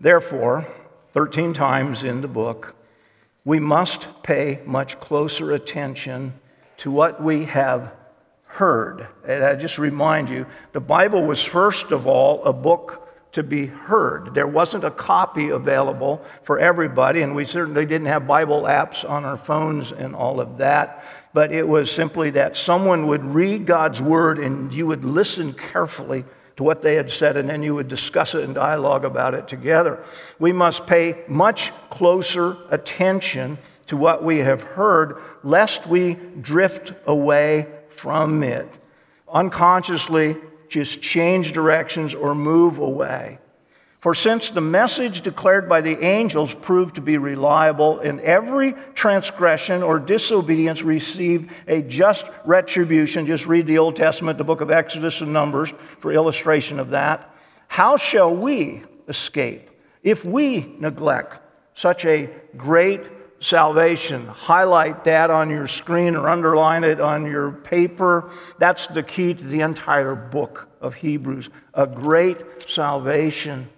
Therefore, 13 times in the book, we must pay much closer attention to what we have heard. And I just remind you, the Bible was first of all a book to be heard. There wasn't a copy available for everybody, and we certainly didn't have Bible apps on our phones and all of that. But it was simply that someone would read God's word and you would listen carefully to what they had said, and then you would discuss it and dialogue about it together. We must pay much closer attention to what we have heard, lest we drift away from it. Unconsciously, just change directions or move away. For since the message declared by the angels proved to be reliable, and every transgression or disobedience received a just retribution, just read the Old Testament, the book of Exodus and Numbers for illustration of that. How shall we escape if we neglect such a great salvation. Highlight that on your screen or underline it on your paper. That's the key to the entire book of Hebrews a great salvation.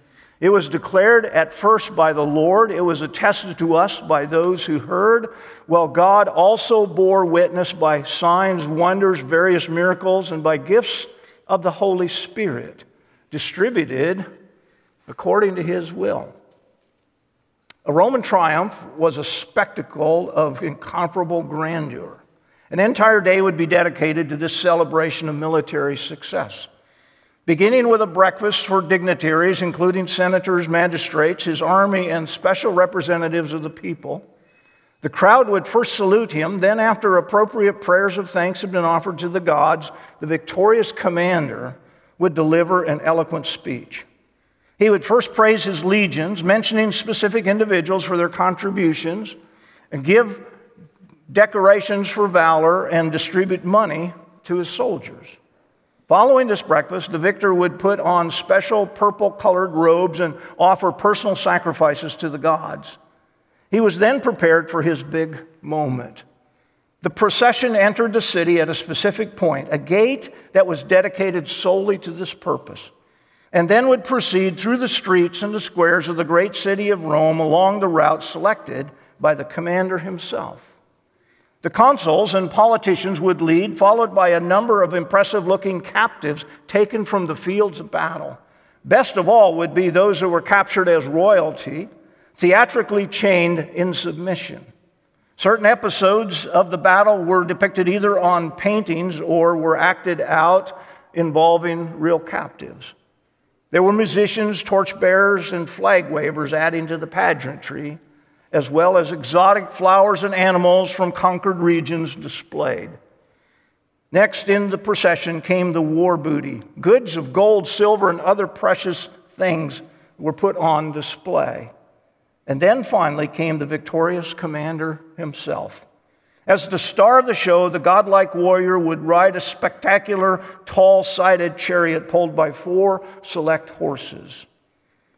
It was declared at first by the Lord, it was attested to us by those who heard. Well, God also bore witness by signs, wonders, various miracles, and by gifts of the Holy Spirit distributed according to his will. A Roman triumph was a spectacle of incomparable grandeur. An entire day would be dedicated to this celebration of military success. Beginning with a breakfast for dignitaries, including senators, magistrates, his army, and special representatives of the people, the crowd would first salute him. Then, after appropriate prayers of thanks had been offered to the gods, the victorious commander would deliver an eloquent speech. He would first praise his legions, mentioning specific individuals for their contributions, and give decorations for valor and distribute money to his soldiers. Following this breakfast, the victor would put on special purple colored robes and offer personal sacrifices to the gods. He was then prepared for his big moment. The procession entered the city at a specific point, a gate that was dedicated solely to this purpose and then would proceed through the streets and the squares of the great city of Rome along the route selected by the commander himself. The consuls and politicians would lead, followed by a number of impressive looking captives taken from the fields of battle. Best of all would be those who were captured as royalty, theatrically chained in submission. Certain episodes of the battle were depicted either on paintings or were acted out involving real captives. There were musicians, torchbearers, and flag wavers adding to the pageantry, as well as exotic flowers and animals from conquered regions displayed. Next in the procession came the war booty. Goods of gold, silver, and other precious things were put on display. And then finally came the victorious commander himself. As the star of the show, the godlike warrior would ride a spectacular, tall sided chariot pulled by four select horses.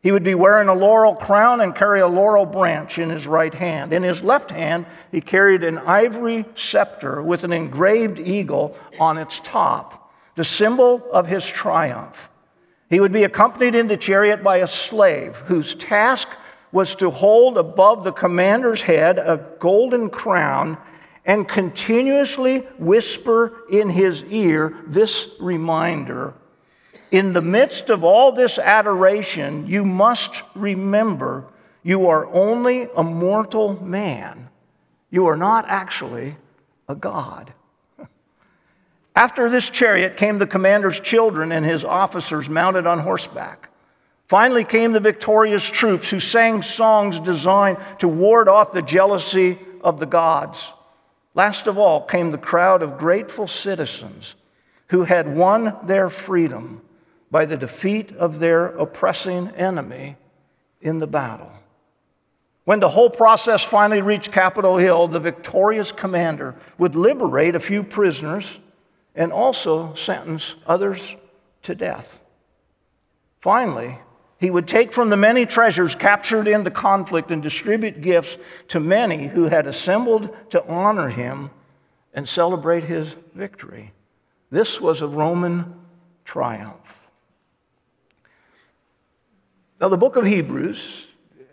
He would be wearing a laurel crown and carry a laurel branch in his right hand. In his left hand, he carried an ivory scepter with an engraved eagle on its top, the symbol of his triumph. He would be accompanied in the chariot by a slave whose task was to hold above the commander's head a golden crown and continuously whisper in his ear this reminder In the midst of all this adoration, you must remember you are only a mortal man. You are not actually a God. After this chariot came the commander's children and his officers mounted on horseback. Finally came the victorious troops who sang songs designed to ward off the jealousy of the gods. Last of all came the crowd of grateful citizens who had won their freedom by the defeat of their oppressing enemy in the battle. When the whole process finally reached Capitol Hill, the victorious commander would liberate a few prisoners and also sentence others to death. Finally, he would take from the many treasures captured in the conflict and distribute gifts to many who had assembled to honor him and celebrate his victory. This was a Roman triumph. Now, the book of Hebrews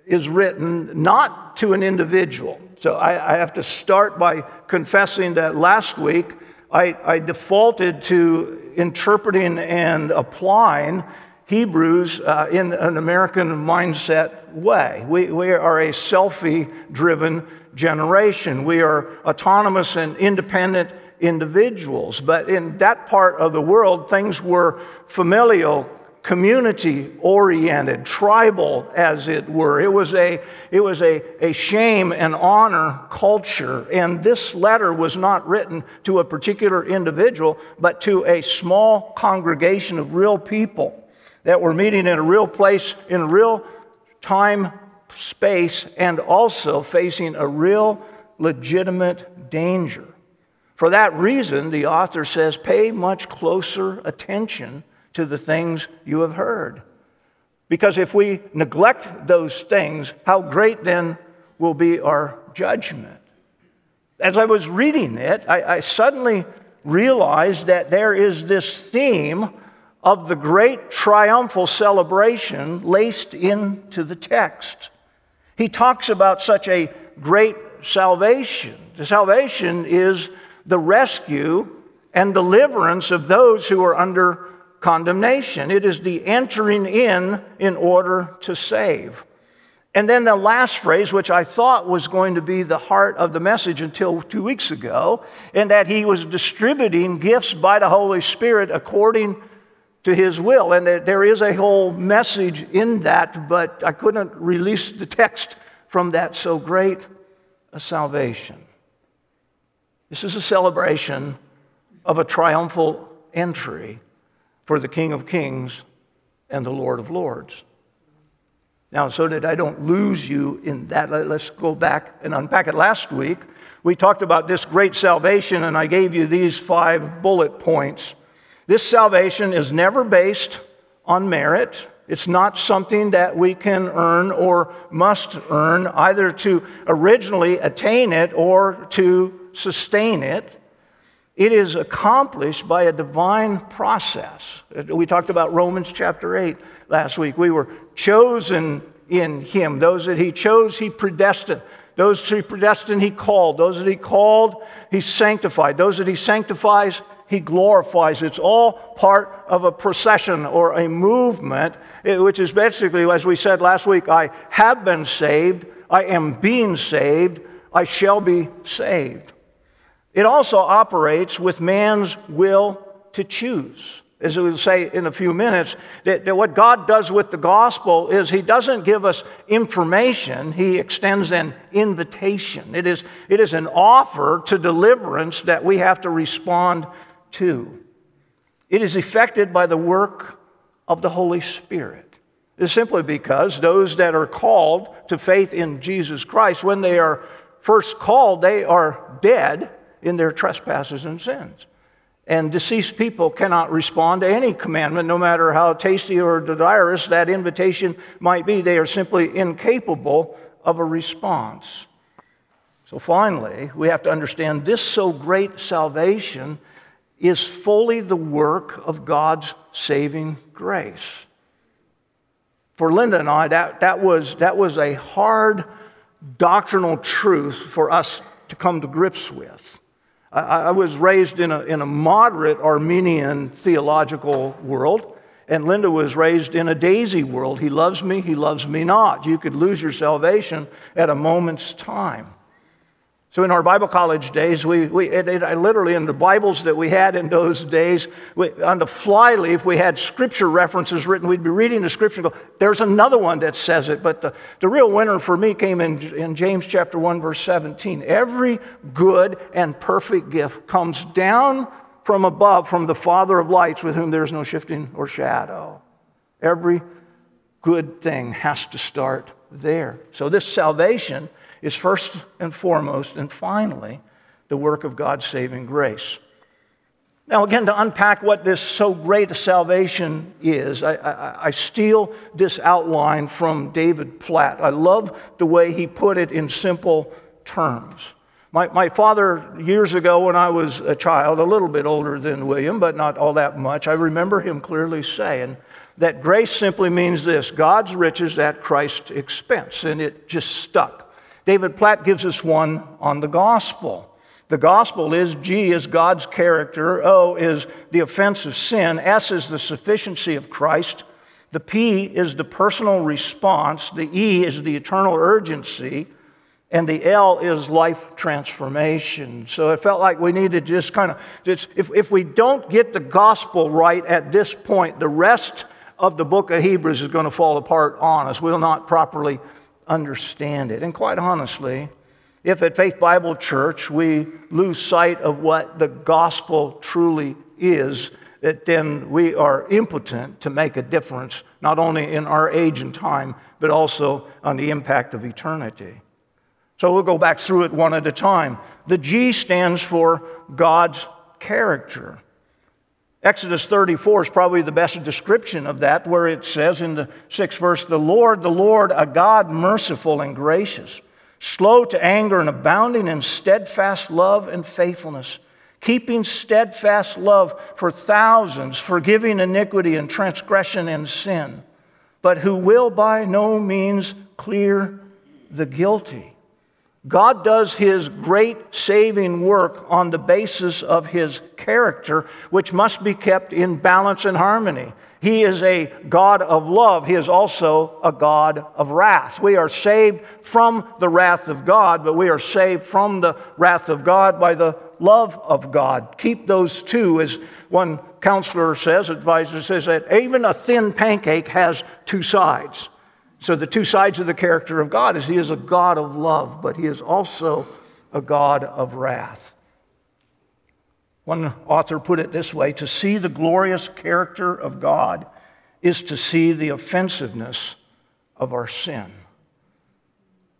is written not to an individual. So I, I have to start by confessing that last week I, I defaulted to interpreting and applying Hebrews uh, in an American mindset way. We, we are a selfie driven generation. We are autonomous and independent individuals. But in that part of the world, things were familial, community oriented, tribal, as it were. It was, a, it was a, a shame and honor culture. And this letter was not written to a particular individual, but to a small congregation of real people that were meeting in a real place, in a real time, space, and also facing a real legitimate danger. For that reason, the author says, pay much closer attention to the things you have heard. Because if we neglect those things, how great then will be our judgment? As I was reading it, I, I suddenly realized that there is this theme of the great triumphal celebration laced into the text. He talks about such a great salvation. The salvation is the rescue and deliverance of those who are under condemnation. It is the entering in in order to save. And then the last phrase, which I thought was going to be the heart of the message until two weeks ago, and that he was distributing gifts by the Holy Spirit according to his will. And there is a whole message in that, but I couldn't release the text from that so great a salvation. This is a celebration of a triumphal entry for the King of Kings and the Lord of Lords. Now, so that I don't lose you in that, let's go back and unpack it. Last week, we talked about this great salvation, and I gave you these five bullet points this salvation is never based on merit. It's not something that we can earn or must earn, either to originally attain it or to sustain it. It is accomplished by a divine process. We talked about Romans chapter 8 last week. We were chosen in Him. Those that He chose, He predestined. Those that He predestined, He called. Those that He called, He sanctified. Those that He sanctifies, he glorifies. It's all part of a procession or a movement, eh, which is basically, as we said last week, I have been saved, I am being saved, I shall be saved. It also operates with man's will to choose. As we will say in a few minutes, that, that what God does with the gospel is He doesn't give us information, He extends an invitation. It is, it is an offer to deliverance that we have to respond to. It is effected by the work of the Holy Spirit. It's simply because those that are called to faith in Jesus Christ, when they are first called, they are dead in their trespasses and sins. And deceased people cannot respond to any commandment, no matter how tasty or desirous that invitation might be. They are simply incapable of a response. So finally, we have to understand this so great salvation is fully the work of God's saving grace. For Linda and I, that, that, was, that was a hard doctrinal truth for us to come to grips with. I, I was raised in a, in a moderate Arminian theological world, and Linda was raised in a daisy world. He loves me, he loves me not. You could lose your salvation at a moment's time. So in our Bible college days, we, we it, it, literally in the Bibles that we had in those days, we, on the flyleaf, we had scripture references written. We'd be reading the scripture and go, there's another one that says it. But the, the real winner for me came in, in James chapter 1, verse 17. Every good and perfect gift comes down from above, from the Father of lights, with whom there's no shifting or shadow. Every good thing has to start there. So this salvation is first and foremost and finally the work of God's saving grace. Now, again, to unpack what this so great a salvation is, I, I, I, steal this outline from David Platt. I love the way he put it in simple terms. My, my father, years ago when I was a child, a little bit older than William, but not all that much, I remember him clearly saying that grace simply means this God's riches at Christ's expense, and it just stuck. David Platt gives us one on the gospel. The gospel is G is God's character, O is the offense of sin, S is the sufficiency of Christ, the P is the personal response, the E is the eternal urgency, and the L is life transformation. So it felt like we needed to just kind of, just, if, if we don't get the gospel right at this point, the rest of the book of Hebrews is going to fall apart on us. We'll not properly understand it. And quite honestly, if at Faith Bible Church we lose sight of what the gospel truly is, that then we are impotent to make a difference, not only in our age and time, but also on the impact of eternity. So we'll go back through it one at a time. The G stands for God's character. Exodus 34 is probably the best description of that, where it says in the sixth verse, The Lord, the Lord, a God merciful and gracious slow to anger and abounding in steadfast love and faithfulness, keeping steadfast love for thousands, forgiving iniquity and transgression and sin, but who will by no means clear the guilty. God does his great saving work on the basis of his character, which must be kept in balance and harmony. He is a God of love. He is also a God of wrath. We are saved from the wrath of God, but we are saved from the wrath of God by the love of God. Keep those two, as one counselor says, advisor says, that even a thin pancake has two sides. So the two sides of the character of God is He is a God of love, but He is also a God of wrath. One author put it this way to see the glorious character of God is to see the offensiveness of our sin.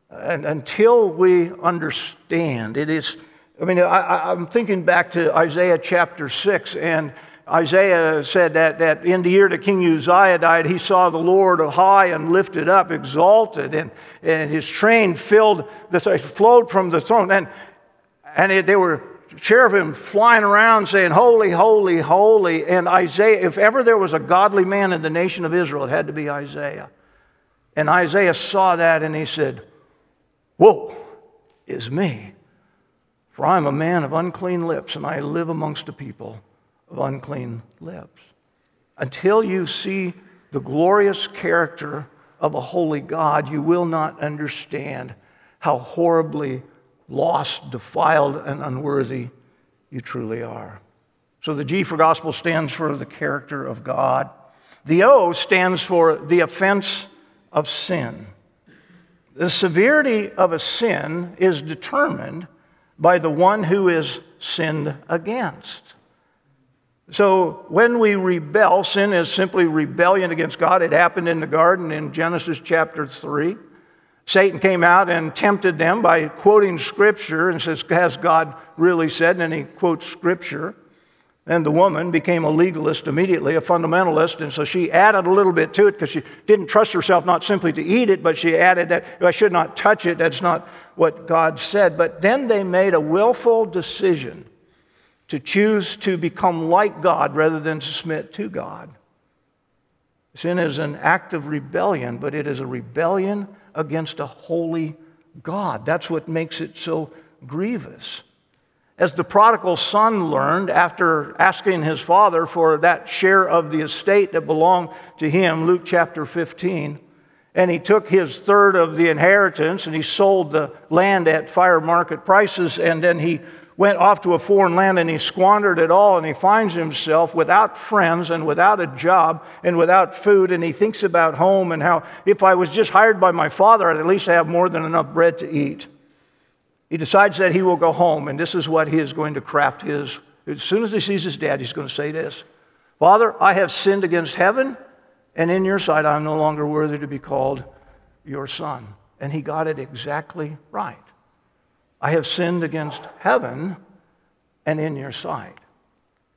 And until we understand, it is, I mean, I, am thinking back to Isaiah chapter 6, and Isaiah said that, that in the year that King Uzziah died, he saw the Lord high and lifted up, exalted, and, and his train filled, the, flowed from the throne. And, and it, they were cherubim flying around saying, Holy, holy, holy. And Isaiah, if ever there was a godly man in the nation of Israel, it had to be Isaiah. And Isaiah saw that and he said, Woe is me, for I am a man of unclean lips, and I live amongst a people of unclean lips. Until you see the glorious character of a holy God, you will not understand how horribly lost, defiled, and unworthy you truly are. So the G for gospel stands for the character of God. The O stands for the offense of sin. The severity of a sin is determined by the one who is sinned against. So when we rebel, sin is simply rebellion against God. It happened in the garden in Genesis chapter 3. Satan came out and tempted them by quoting scripture and says, Has God really said? And he quotes scripture. And the woman became a legalist immediately, a fundamentalist. And so she added a little bit to it because she didn't trust herself not simply to eat it, but she added that I should not touch it. That's not what God said. But then they made a willful decision to choose to become like God rather than to submit to God. Sin is an act of rebellion, but it is a rebellion against a holy God. That's what makes it so grievous. As the prodigal son learned after asking his father for that share of the estate that belonged to him, Luke chapter 15, and he took his third of the inheritance and he sold the land at fire market prices, and then he went off to a foreign land and he squandered it all and he finds himself without friends and without a job and without food and he thinks about home and how if I was just hired by my father, I'd at least have more than enough bread to eat. He decides that he will go home and this is what he is going to craft his. As soon as he sees his dad, he's going to say this Father, I have sinned against heaven and in your sight I am no longer worthy to be called your son. And he got it exactly right. I have sinned against heaven and in your sight.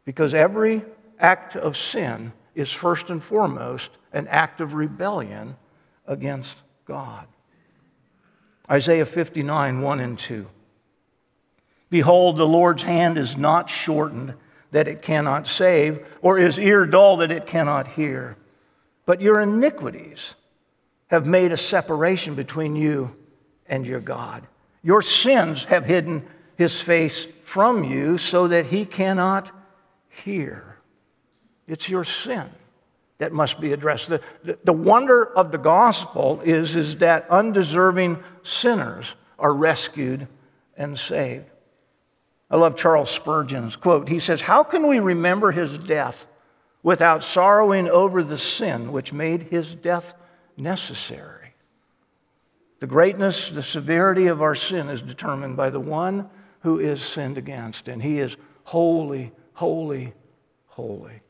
Because every act of sin is first and foremost an act of rebellion against God. Isaiah 59, 1 and 2. Behold, the Lord's hand is not shortened that it cannot save, or his ear dull that it cannot hear. but your iniquities have made a separation between you and your God. Your sins have hidden his face from you so that he cannot hear. It's your sin that must be addressed. The, the, the, wonder of the gospel is, is that undeserving sinners are rescued and saved. I love Charles Spurgeon's quote. He says, How can we remember his death without sorrowing over the sin which made his death necessary? The greatness, the severity of our sin is determined by the one who is sinned against, and he is holy, holy, holy.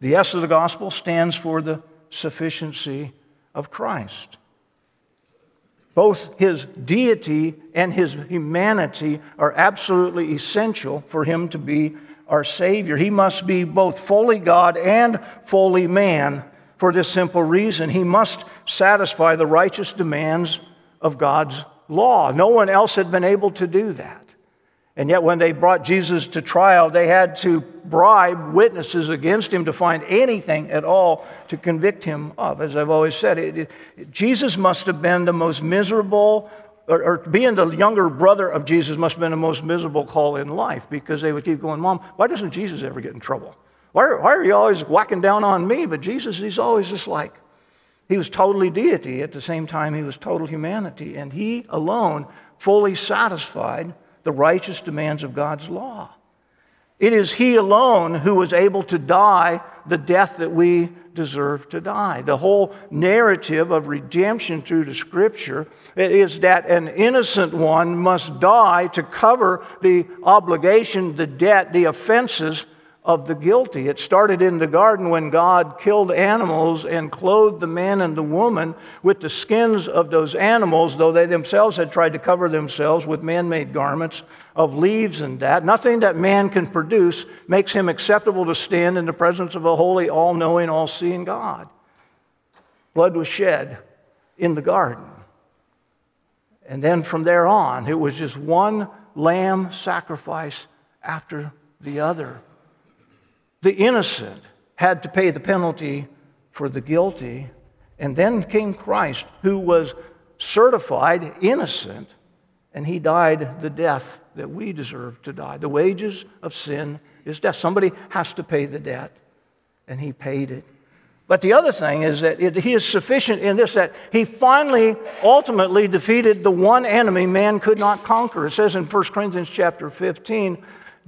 The S of the gospel stands for the sufficiency of Christ. Both his deity and his humanity are absolutely essential for him to be our Savior. He must be both fully God and fully man for this simple reason. He must satisfy the righteous demands of God's law. No one else had been able to do that. And yet, when they brought Jesus to trial, they had to bribe witnesses against him to find anything at all to convict him of. As I've always said, it, it, Jesus must have been the most miserable, or, or, being the younger brother of Jesus must have been the most miserable call in life because they would keep going, Mom, why doesn't Jesus ever get in trouble? Why, why are you always whacking down on me? But Jesus, he's always just like, he was totally deity at the same time he was total humanity. And he alone fully satisfied the righteous demands of God's law. It is He alone who was able to die the death that we deserve to die. The whole narrative of redemption through the Scripture is that an innocent one must die to cover the obligation, the debt, the offenses of the guilty. It started in the garden when God killed animals and clothed the man and the woman with the skins of those animals, though they themselves had tried to cover themselves with man made garments of leaves and that. Nothing that man can produce makes him acceptable to stand in the presence of a holy, all knowing, all seeing God. Blood was shed in the garden. And then from there on, it was just one lamb sacrifice after the other. The innocent had to pay the penalty for the guilty. And then came Christ, who was certified innocent, and he died the death that we deserve to die. The wages of sin is death. Somebody has to pay the debt, and he paid it. But the other thing is that it, he is sufficient in this that he finally, ultimately defeated the one enemy man could not conquer. It says in 1 Corinthians chapter 15,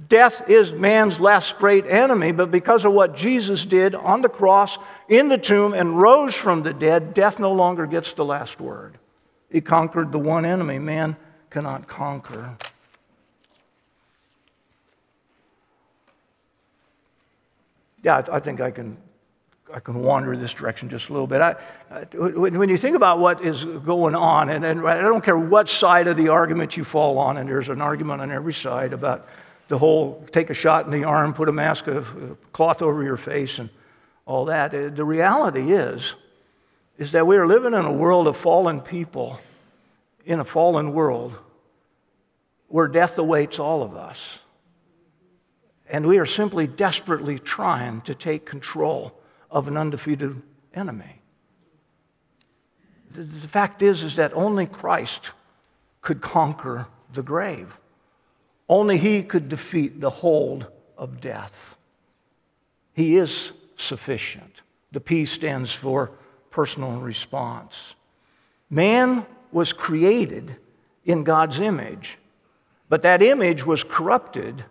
Death is man's last great enemy, but because of what Jesus did on the cross, in the tomb, and rose from the dead, death no longer gets the last word. He conquered the one enemy man cannot conquer. Yeah, I think I can, I can wander this direction just a little bit. I, when you think about what is going on, and, and I don't care what side of the argument you fall on, and there's an argument on every side about the whole take a shot in the arm, put a mask of cloth over your face, and all that. Uh, the reality is, is that we are living in a world of fallen people, in a fallen world, where death awaits all of us. And we are simply desperately trying to take control of an undefeated enemy. The fact is, is that only Christ could conquer the grave. Only He could defeat the hold of death. He is sufficient. The P stands for personal response. Man was created in God's image, but that image was corrupted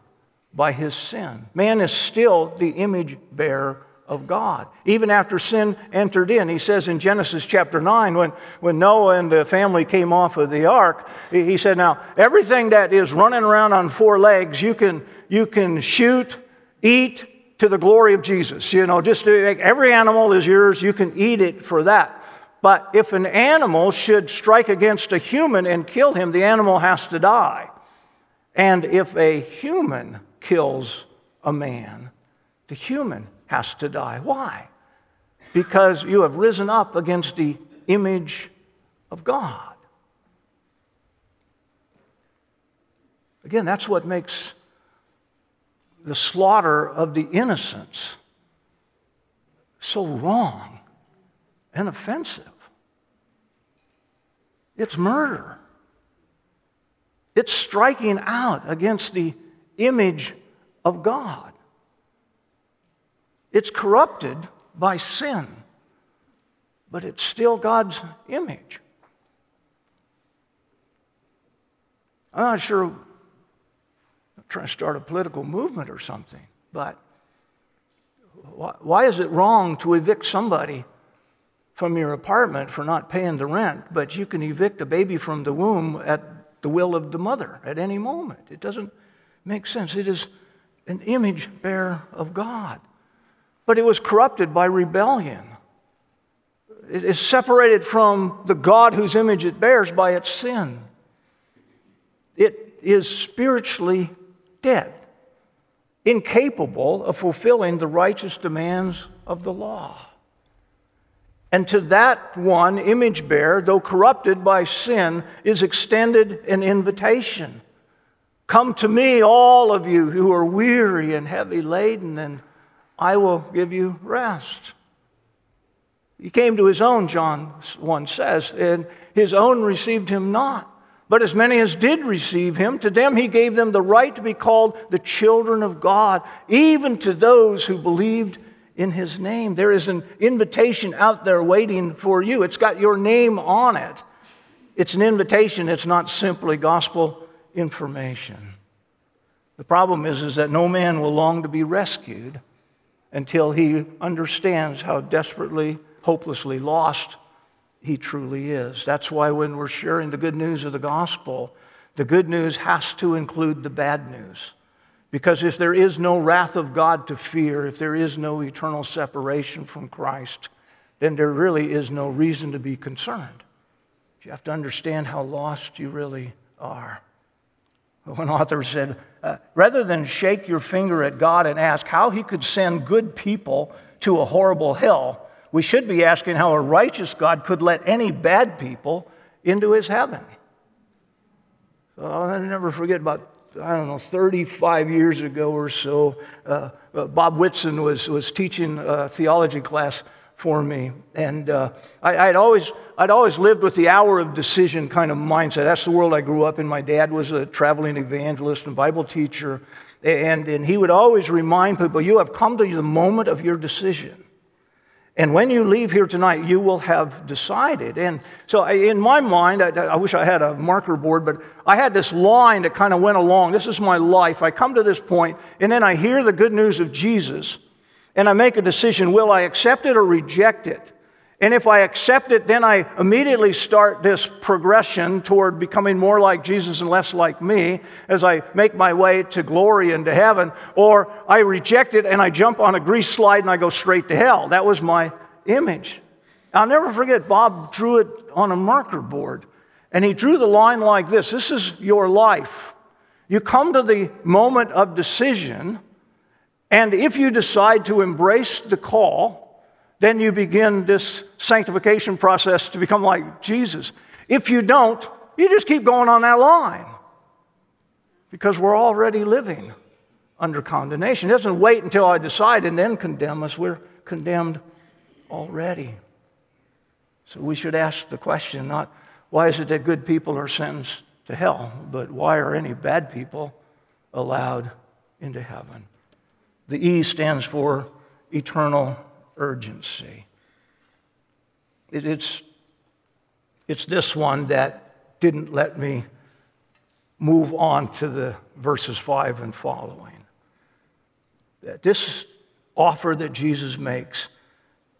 by his sin. Man is still the image bearer of God. Even after sin entered in, he says in Genesis chapter 9, when, when Noah and the family came off of the ark, he said, Now, everything that is running around on four legs, you can, you can shoot, eat to the glory of Jesus. You know, just every animal is yours, you can eat it for that. But if an animal should strike against a human and kill him, the animal has to die. And if a human kills a man, the human has to die. Why? Because you have risen up against the image of God. Again, that's what makes the slaughter of the innocents so wrong and offensive. It's murder. It's striking out against the image of God. It's corrupted by sin, but it's still God's image. I'm not sure I'm trying to start a political movement or something, but why is it wrong to evict somebody from your apartment for not paying the rent, but you can evict a baby from the womb at the will of the mother at any moment? It doesn't make sense. It is an image bearer of God. But it was corrupted by rebellion. It is separated from the God whose image it bears by its sin. It is spiritually dead, incapable of fulfilling the righteous demands of the law. And to that one, image bearer, though corrupted by sin, is extended an invitation. Come to me, all of you who are weary and heavy laden, and I will give you rest. He came to his own, John 1 says, and his own received him not. But as many as did receive him, to them he gave them the right to be called the children of God, even to those who believed in his name. There is an invitation out there waiting for you. It's got your name on it. It's an invitation, it's not simply gospel information. The problem is, is that no man will long to be rescued until he understands how desperately, hopelessly lost he truly is. That's why when we're sharing the good news of the gospel, the good news has to include the bad news. Because if there is no wrath of God to fear, if there is no eternal separation from Christ, then there really is no reason to be concerned. You have to understand how lost you really are. One author said, uh, rather than shake your finger at God and ask how he could send good people to a horrible hell, we should be asking how a righteous God could let any bad people into his heaven. So I'll never forget about, I don't know, 35 years ago or so, uh, uh, Bob Whitson was, was teaching a theology class for me. And uh, I, would always, I'd always lived with the hour of decision kind of mindset. That's the world I grew up in. My dad was a traveling evangelist and Bible teacher. And, and he would always remind people, you have come to the moment of your decision. And when you leave here tonight, you will have decided. And so, in my mind, I, I, wish I had a marker board, but I had this line that kind of went along. This is my life. I come to this point, and then I hear the good news of Jesus, and I make a decision will I accept it or reject it? And if I accept it, then I immediately start this progression toward becoming more like Jesus and less like me as I make my way to glory and to heaven. Or I reject it and I jump on a grease slide and I go straight to hell. That was my image. I'll never forget, Bob drew it on a marker board. And he drew the line like this This is your life. You come to the moment of decision, and if you decide to embrace the call, then you begin this sanctification process to become like Jesus. If you don't, you just keep going on that line because we're already living under condemnation. It doesn't wait until I decide and then condemn us. We're condemned already. So we should ask the question not why is it that good people are sentenced to hell, but why are any bad people allowed into heaven? The E stands for eternal urgency. It, it's, it's this one that didn't let me move on to the verses 5 and following. That this offer that Jesus makes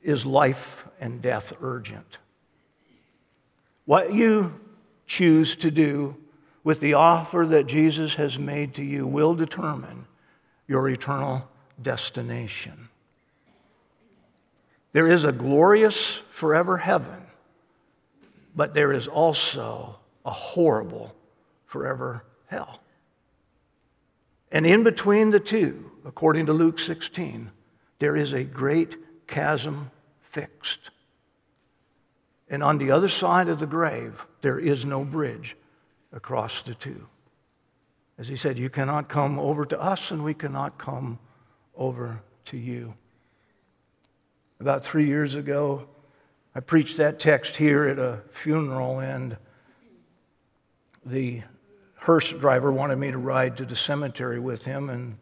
is life and death urgent. What you choose to do with the offer that Jesus has made to you will determine your eternal destination. There is a glorious forever heaven, but there is also a horrible forever hell. And in between the two, according to Luke 16, there is a great chasm fixed. And on the other side of the grave, there is no bridge across the two. As he said, You cannot come over to us, and we cannot come over to you. About three years ago, I preached that text here at a funeral, and the hearse driver wanted me to ride to the cemetery with him, and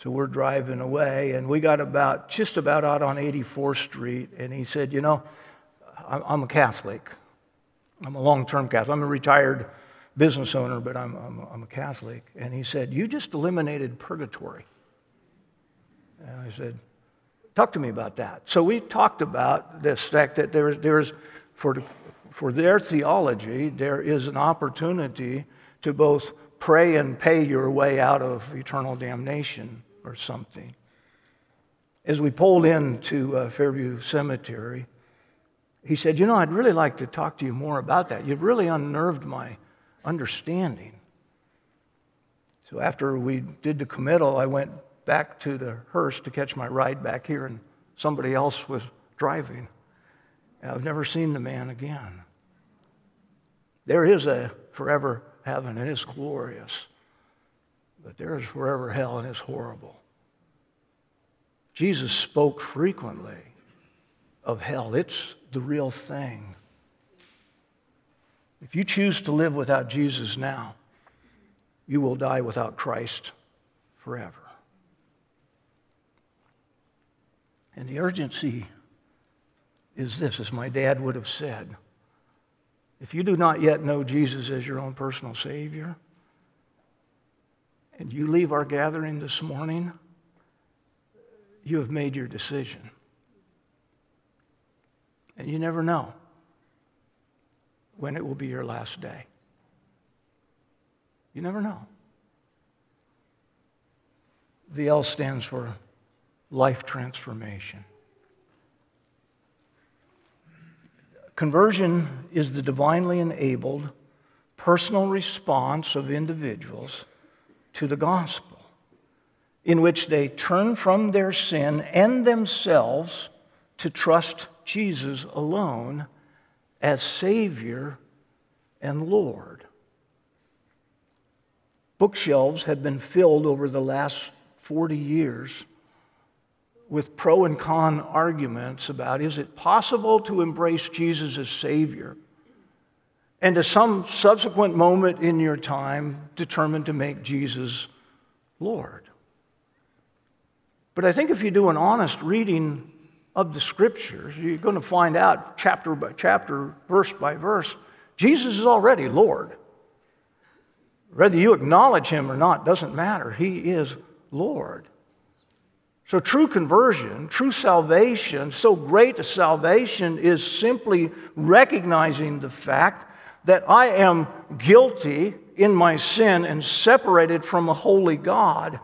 so we're driving away, and we got about just about out on 84th Street, and he said, "You know, I'm a Catholic. I'm a long-term Catholic. I'm a retired business owner, but I'm, I'm, I'm a Catholic." And he said, "You just eliminated purgatory." And I said, Talk to me about that. So we talked about this fact that there, there's, for, for their theology, there is an opportunity to both pray and pay your way out of eternal damnation or something. As we pulled into uh, Fairview Cemetery, he said, You know, I'd really like to talk to you more about that. You've really unnerved my understanding. So after we did the committal, I went back to the hearse to catch my ride back here, and somebody else was driving. I've never seen the man again. There is a forever heaven, and it's glorious. But there is forever hell, and it's horrible. Jesus spoke frequently of hell, it's the real thing. If you choose to live without Jesus now, you will die without Christ forever. And the urgency is this, as my dad would have said if you do not yet know Jesus as your own personal Savior, and you leave our gathering this morning, you have made your decision. And you never know when it will be your last day. You never know. The L stands for life transformation. Conversion is the divinely enabled personal response of individuals to the gospel, in which they turn from their sin and themselves to trust Jesus alone as Savior and Lord. Bookshelves have been filled over the last 40 years with pro and con arguments about is it possible to embrace Jesus as Savior and at some subsequent moment in your time determine to make Jesus Lord. But I think if you do an honest reading of the scriptures, you're going to find out chapter by chapter, verse by verse, Jesus is already Lord. Whether you acknowledge him or not doesn't matter. He is Lord. So, true conversion, true salvation, so great a salvation is simply recognizing the fact that I am guilty in my sin and separated from a holy God,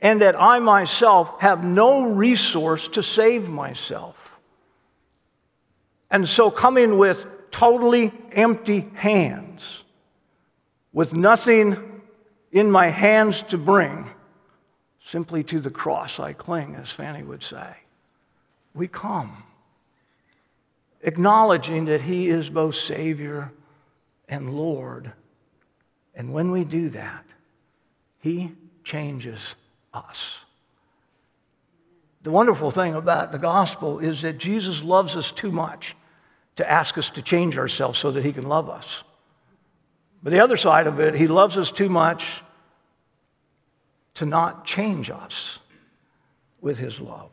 and that I myself have no resource to save myself. And so, coming with totally empty hands, with nothing in my hands to bring, Simply to the cross I cling, as Fanny would say. We come, acknowledging that He is both Savior and Lord. And when we do that, He changes us. The wonderful thing about the gospel is that Jesus loves us too much to ask us to change ourselves so that He can love us. But the other side of it, He loves us too much to not change us with his love.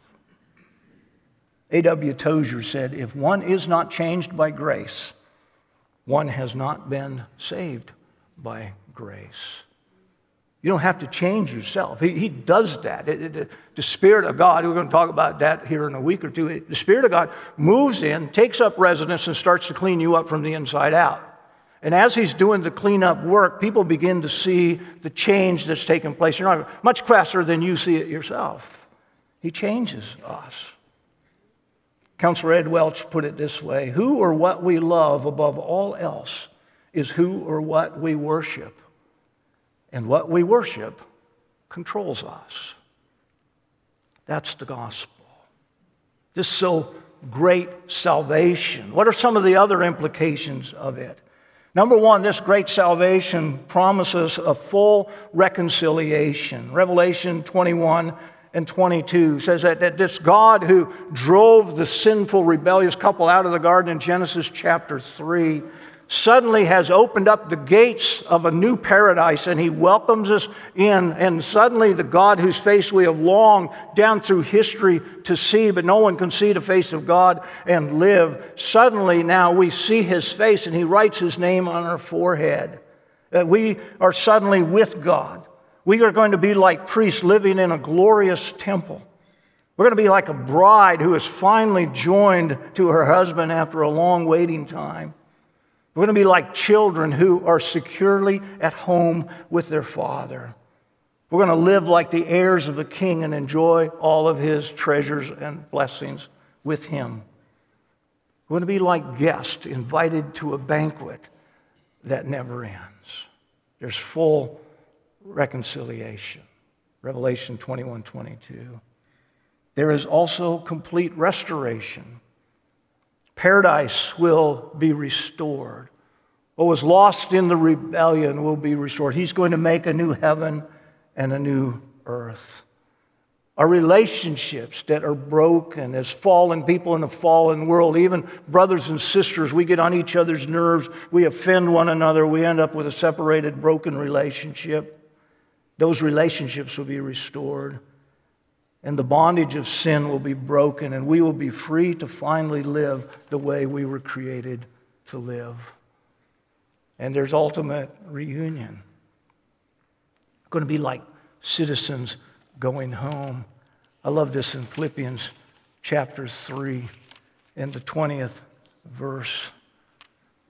A.W. Tozer said, If one is not changed by grace, one has not been saved by grace. You don't have to change yourself. He, he does that. It, it, the Spirit of God, we're going to talk about that here in a week or two. The Spirit of God moves in, takes up residence, and starts to clean you up from the inside out. And as he's doing the cleanup work, people begin to see the change that's taken place. You're not much faster than you see it yourself. He changes us. Counselor Ed Welch put it this way Who or what we love above all else is who or what we worship. And what we worship controls us. That's the gospel. This so great salvation. What are some of the other implications of it? Number one, this great salvation promises a full reconciliation. Revelation 21 and 22 says that, that this God who drove the sinful, rebellious couple out of the garden in Genesis chapter 3 suddenly has opened up the gates of a new paradise and he welcomes us in. And suddenly, the God whose face we have longed down through history to see, but no one can see the face of God and live, suddenly now we see his face and he writes his name on our forehead. That we are suddenly with God. We are going to be like priests living in a glorious temple. We're going to be like a bride who is finally joined to her husband after a long waiting time. We're going to be like children who are securely at home with their father. We're going to live like the heirs of the king and enjoy all of his treasures and blessings with him. We're going to be like guests invited to a banquet that never ends. There's full reconciliation. Revelation 21 22. There is also complete restoration. Paradise will be restored. What was lost in the rebellion will be restored. He's going to make a new heaven and a new earth. Our relationships that are broken as fallen people in a fallen world, even brothers and sisters, we get on each other's nerves, we offend one another, we end up with a separated, broken relationship. Those relationships will be restored and the bondage of sin will be broken, and we will be free to finally live the way we were created to live. And there's ultimate reunion. Going to be like citizens going home. I love this in Philippians chapter 3 in the 20th verse.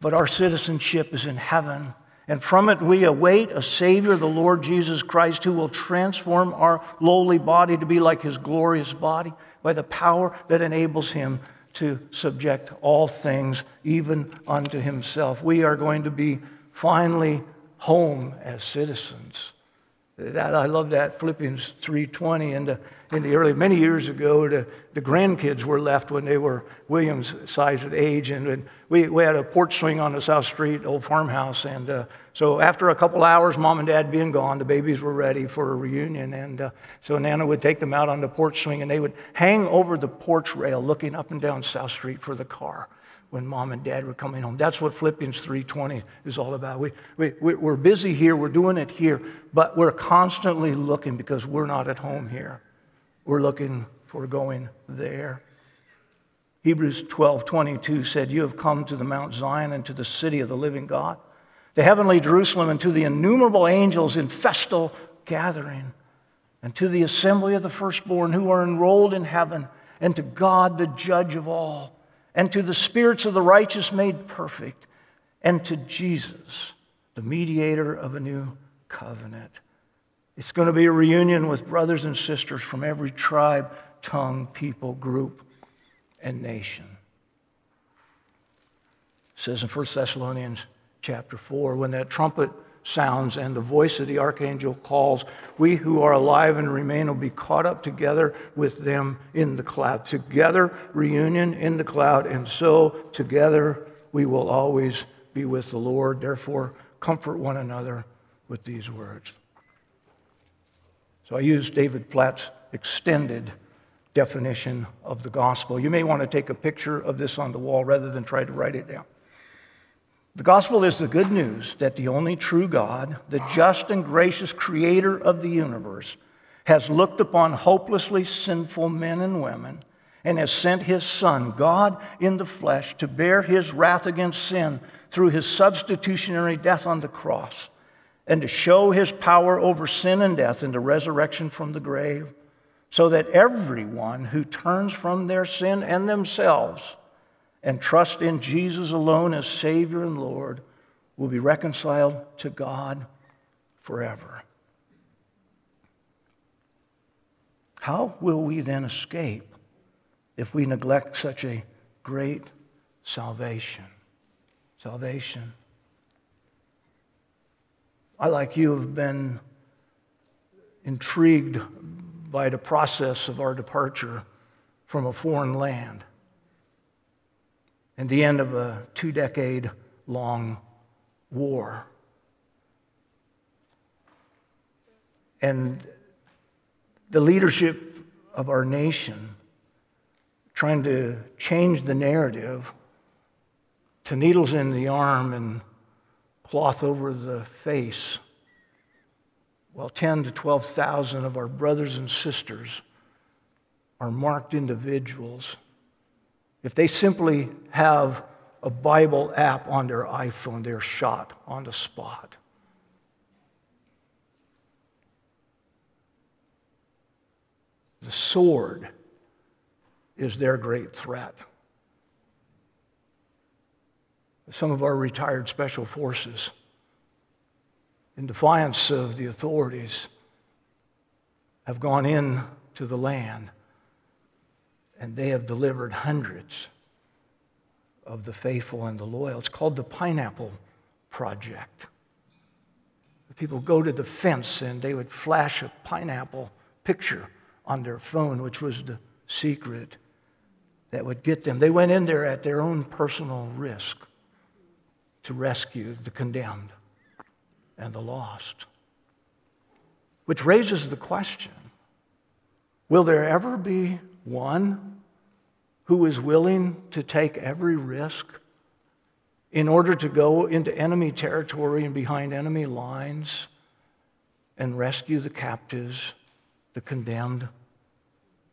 But our citizenship is in heaven and from it we await a Savior, the Lord Jesus Christ, who will transform our lowly body to be like his glorious body by the power that enables him to subject all things, even unto himself. We are going to be finally home as citizens. That, I love that Philippians 3:20 and uh, in the early many years ago the, the grandkids were left when they were Williams size and age and, and, we, we had a porch swing on the South Street old farmhouse and uh, so after a couple hours mom and dad being gone the babies were ready for a reunion and uh, so Nana would take them out on the porch swing and they would hang over the porch rail looking up and down South Street for the car when mom and dad were coming home. That's what Philippians 3:20 is all about. We, we, we're busy here, we're doing it here, but we're constantly looking because we're not at home here. We're looking for going there. Hebrews 12:22 said, "You have come to the Mount Zion and to the city of the living God, to heavenly Jerusalem and to the innumerable angels in festal gathering, and to the assembly of the firstborn who are enrolled in heaven, and to God the judge of all." and to the spirits of the righteous made perfect, and to Jesus, the mediator of a new covenant. It's going to be a reunion with brothers and sisters from every tribe, tongue, people, group, and nation. It says in 1 Thessalonians chapter 4, when that trumpet sounds and the voice of the archangel calls, we who are alive and remain will be caught up together with them in the cloud. Together, reunion in the cloud, and so together we will always be with the Lord. Therefore, comfort one another with these words. So I use David Platt's extended definition of the gospel. You may want to take a picture of this on the wall rather than try to write it down. The gospel is the good news that the only true God, the just and gracious creator of the universe, has looked upon hopelessly sinful men and women and has sent his Son, God in the flesh, to bear his wrath against sin through his substitutionary death on the cross and to show his power over sin and death in the resurrection from the grave, so that everyone who turns from their sin and themselves and trust in Jesus alone as Savior and Lord will be reconciled to God forever. How will we then escape if we neglect such a great salvation? Salvation. I, like you, have been intrigued by the process of our departure from a foreign land and the end of a two decade long war. And the leadership of our nation trying to change the narrative to needles in the arm and cloth over the face, while 10 to 12,000 of our brothers and sisters are marked individuals, if they simply have a Bible app on their iPhone, they're shot on the spot. The sword is their great threat. Some of our retired special forces, in defiance of the authorities, have gone in to the land and they have delivered hundreds of the faithful and the loyal. It's called the Pineapple Project. People go to the fence and they would flash a pineapple picture on their phone, which was the secret that would get them. They went in there at their own personal risk to rescue the condemned and the lost. Which raises the question will there ever be one who is willing to take every risk in order to go into enemy territory and behind enemy lines and rescue the captives, the condemned,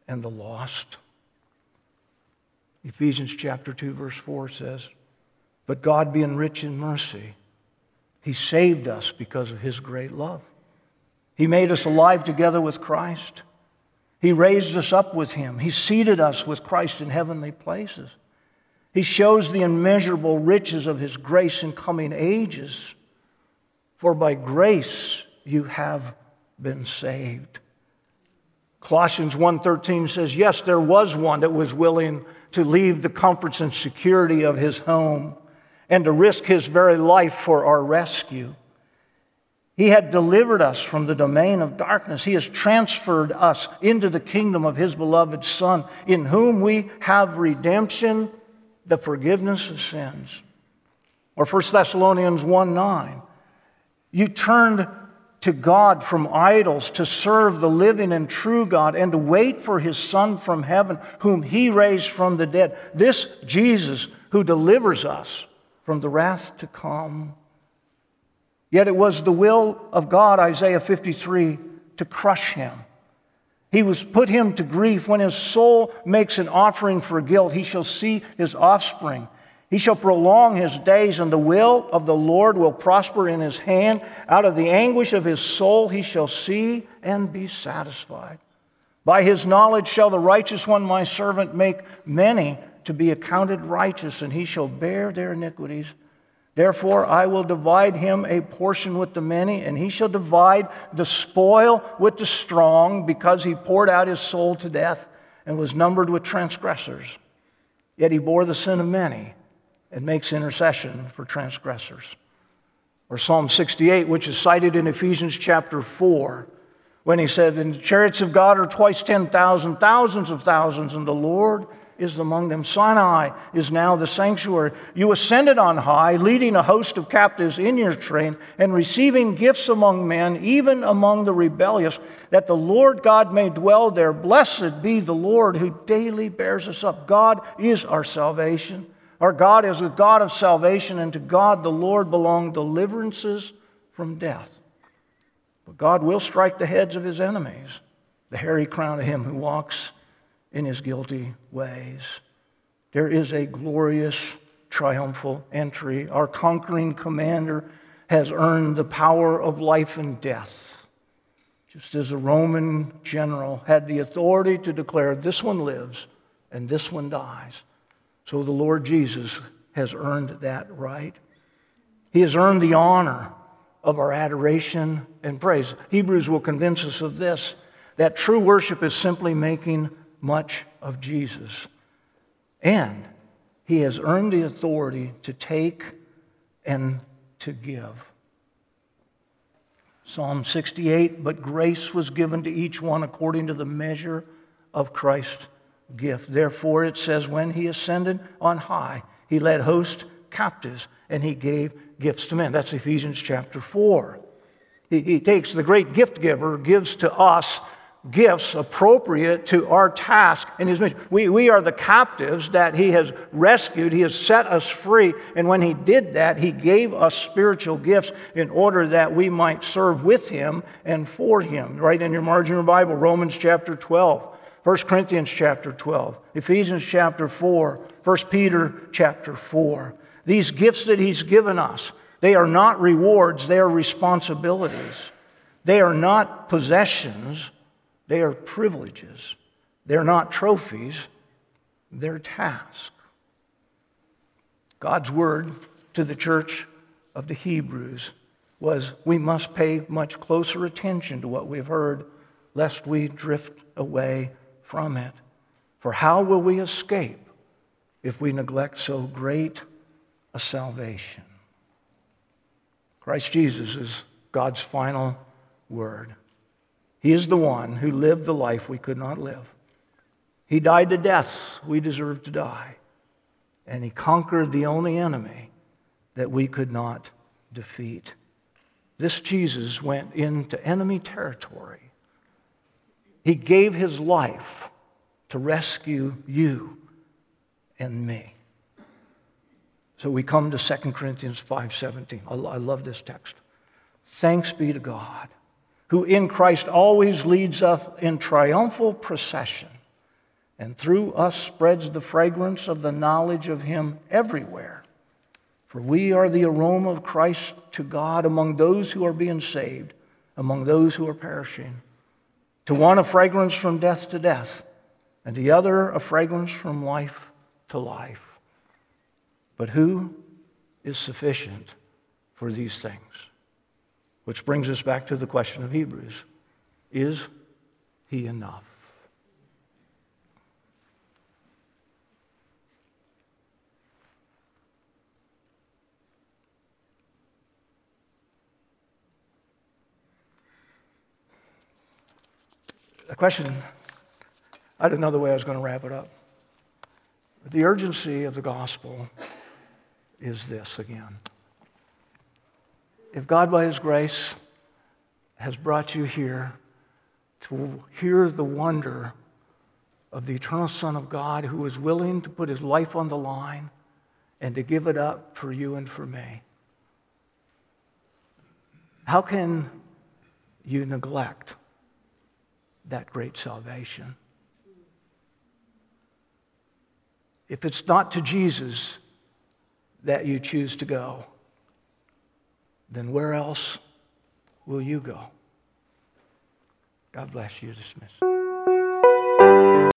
and the lost? Ephesians chapter 2, verse 4 says, But God being rich in mercy, He saved us because of His great love. He made us alive together with Christ he raised us up with him. He seated us with Christ in heavenly places. He shows the immeasurable riches of his grace in coming ages. For by grace you have been saved. Colossians 1:13 says, "Yes, there was one that was willing to leave the comforts and security of his home and to risk his very life for our rescue." He had delivered us from the domain of darkness. He has transferred us into the kingdom of His beloved Son, in whom we have redemption, the forgiveness of sins. Or 1 Thessalonians 1 9. You turned to God from idols to serve the living and true God and to wait for His Son from heaven, whom He raised from the dead. This Jesus who delivers us from the wrath to come. Yet it was the will of God, Isaiah 53, to crush him. He was put him to grief. When his soul makes an offering for guilt, he shall see his offspring. He shall prolong his days, and the will of the Lord will prosper in his hand. Out of the anguish of his soul he shall see and be satisfied. By his knowledge shall the righteous one, my servant, make many to be accounted righteous, and he shall bear their iniquities. Therefore, I will divide him a portion with the many, and he shall divide the spoil with the strong, because he poured out his soul to death and was numbered with transgressors. Yet he bore the sin of many and makes intercession for transgressors. Or Psalm 68, which is cited in Ephesians chapter 4, when he said, And the chariots of God are twice 10,000, thousands of thousands, and the Lord is among them. Sinai is now the sanctuary. You ascended on high, leading a host of captives in your train and receiving gifts among men, even among the rebellious, that the Lord God may dwell there. Blessed be the Lord who daily bears us up. God is our salvation. Our God is a God of salvation, and to God the Lord belong deliverances from death. But God will strike the heads of his enemies, the hairy crown of him who walks in his guilty ways. There is a glorious, triumphal entry. Our conquering commander has earned the power of life and death, just as a Roman general had the authority to declare this one lives and this one dies. So the Lord Jesus has earned that right. He has earned the honor of our adoration and praise. Hebrews will convince us of this that true worship is simply making much of Jesus. And he has earned the authority to take and to give. Psalm 68 But grace was given to each one according to the measure of Christ's gift. Therefore, it says, When he ascended on high, he led hosts captives and he gave gifts to men. That's Ephesians chapter 4. He, he takes the great gift giver, gives to us gifts appropriate to our task in his mission. We, we are the captives that he has rescued. He has set us free. And when he did that, he gave us spiritual gifts in order that we might serve with him and for him. Right in your margin of your Bible, Romans chapter 12, 1 Corinthians chapter 12, Ephesians chapter 4, 1 Peter chapter 4. These gifts that he's given us, they are not rewards, they are responsibilities. They are not possessions they are privileges. They're not trophies, they're tasks. God's word to the church of the Hebrews was we must pay much closer attention to what we've heard, lest we drift away from it. For how will we escape if we neglect so great a salvation? Christ Jesus is God's final word. He is the one who lived the life we could not live. He died the deaths we deserved to die. And he conquered the only enemy that we could not defeat. This Jesus went into enemy territory. He gave his life to rescue you and me. So we come to 2 Corinthians 5:17. I love this text. Thanks be to God who in Christ always leads us in triumphal procession, and through us spreads the fragrance of the knowledge of Him everywhere. For we are the aroma of Christ to God among those who are being saved, among those who are perishing. To one, a fragrance from death to death, and the other, a fragrance from life to life. But who is sufficient for these things? Which brings us back to the question of Hebrews Is he enough? The question, I didn't know the way I was going to wrap it up. The urgency of the gospel is this again if God, by His grace, has brought you here to hear the wonder of the eternal Son of God who is willing to put his life on the line and to give it up for you and for me, how can you neglect that great salvation? If it's not to Jesus that you choose to go, then where else will you go? God bless you. Dismiss.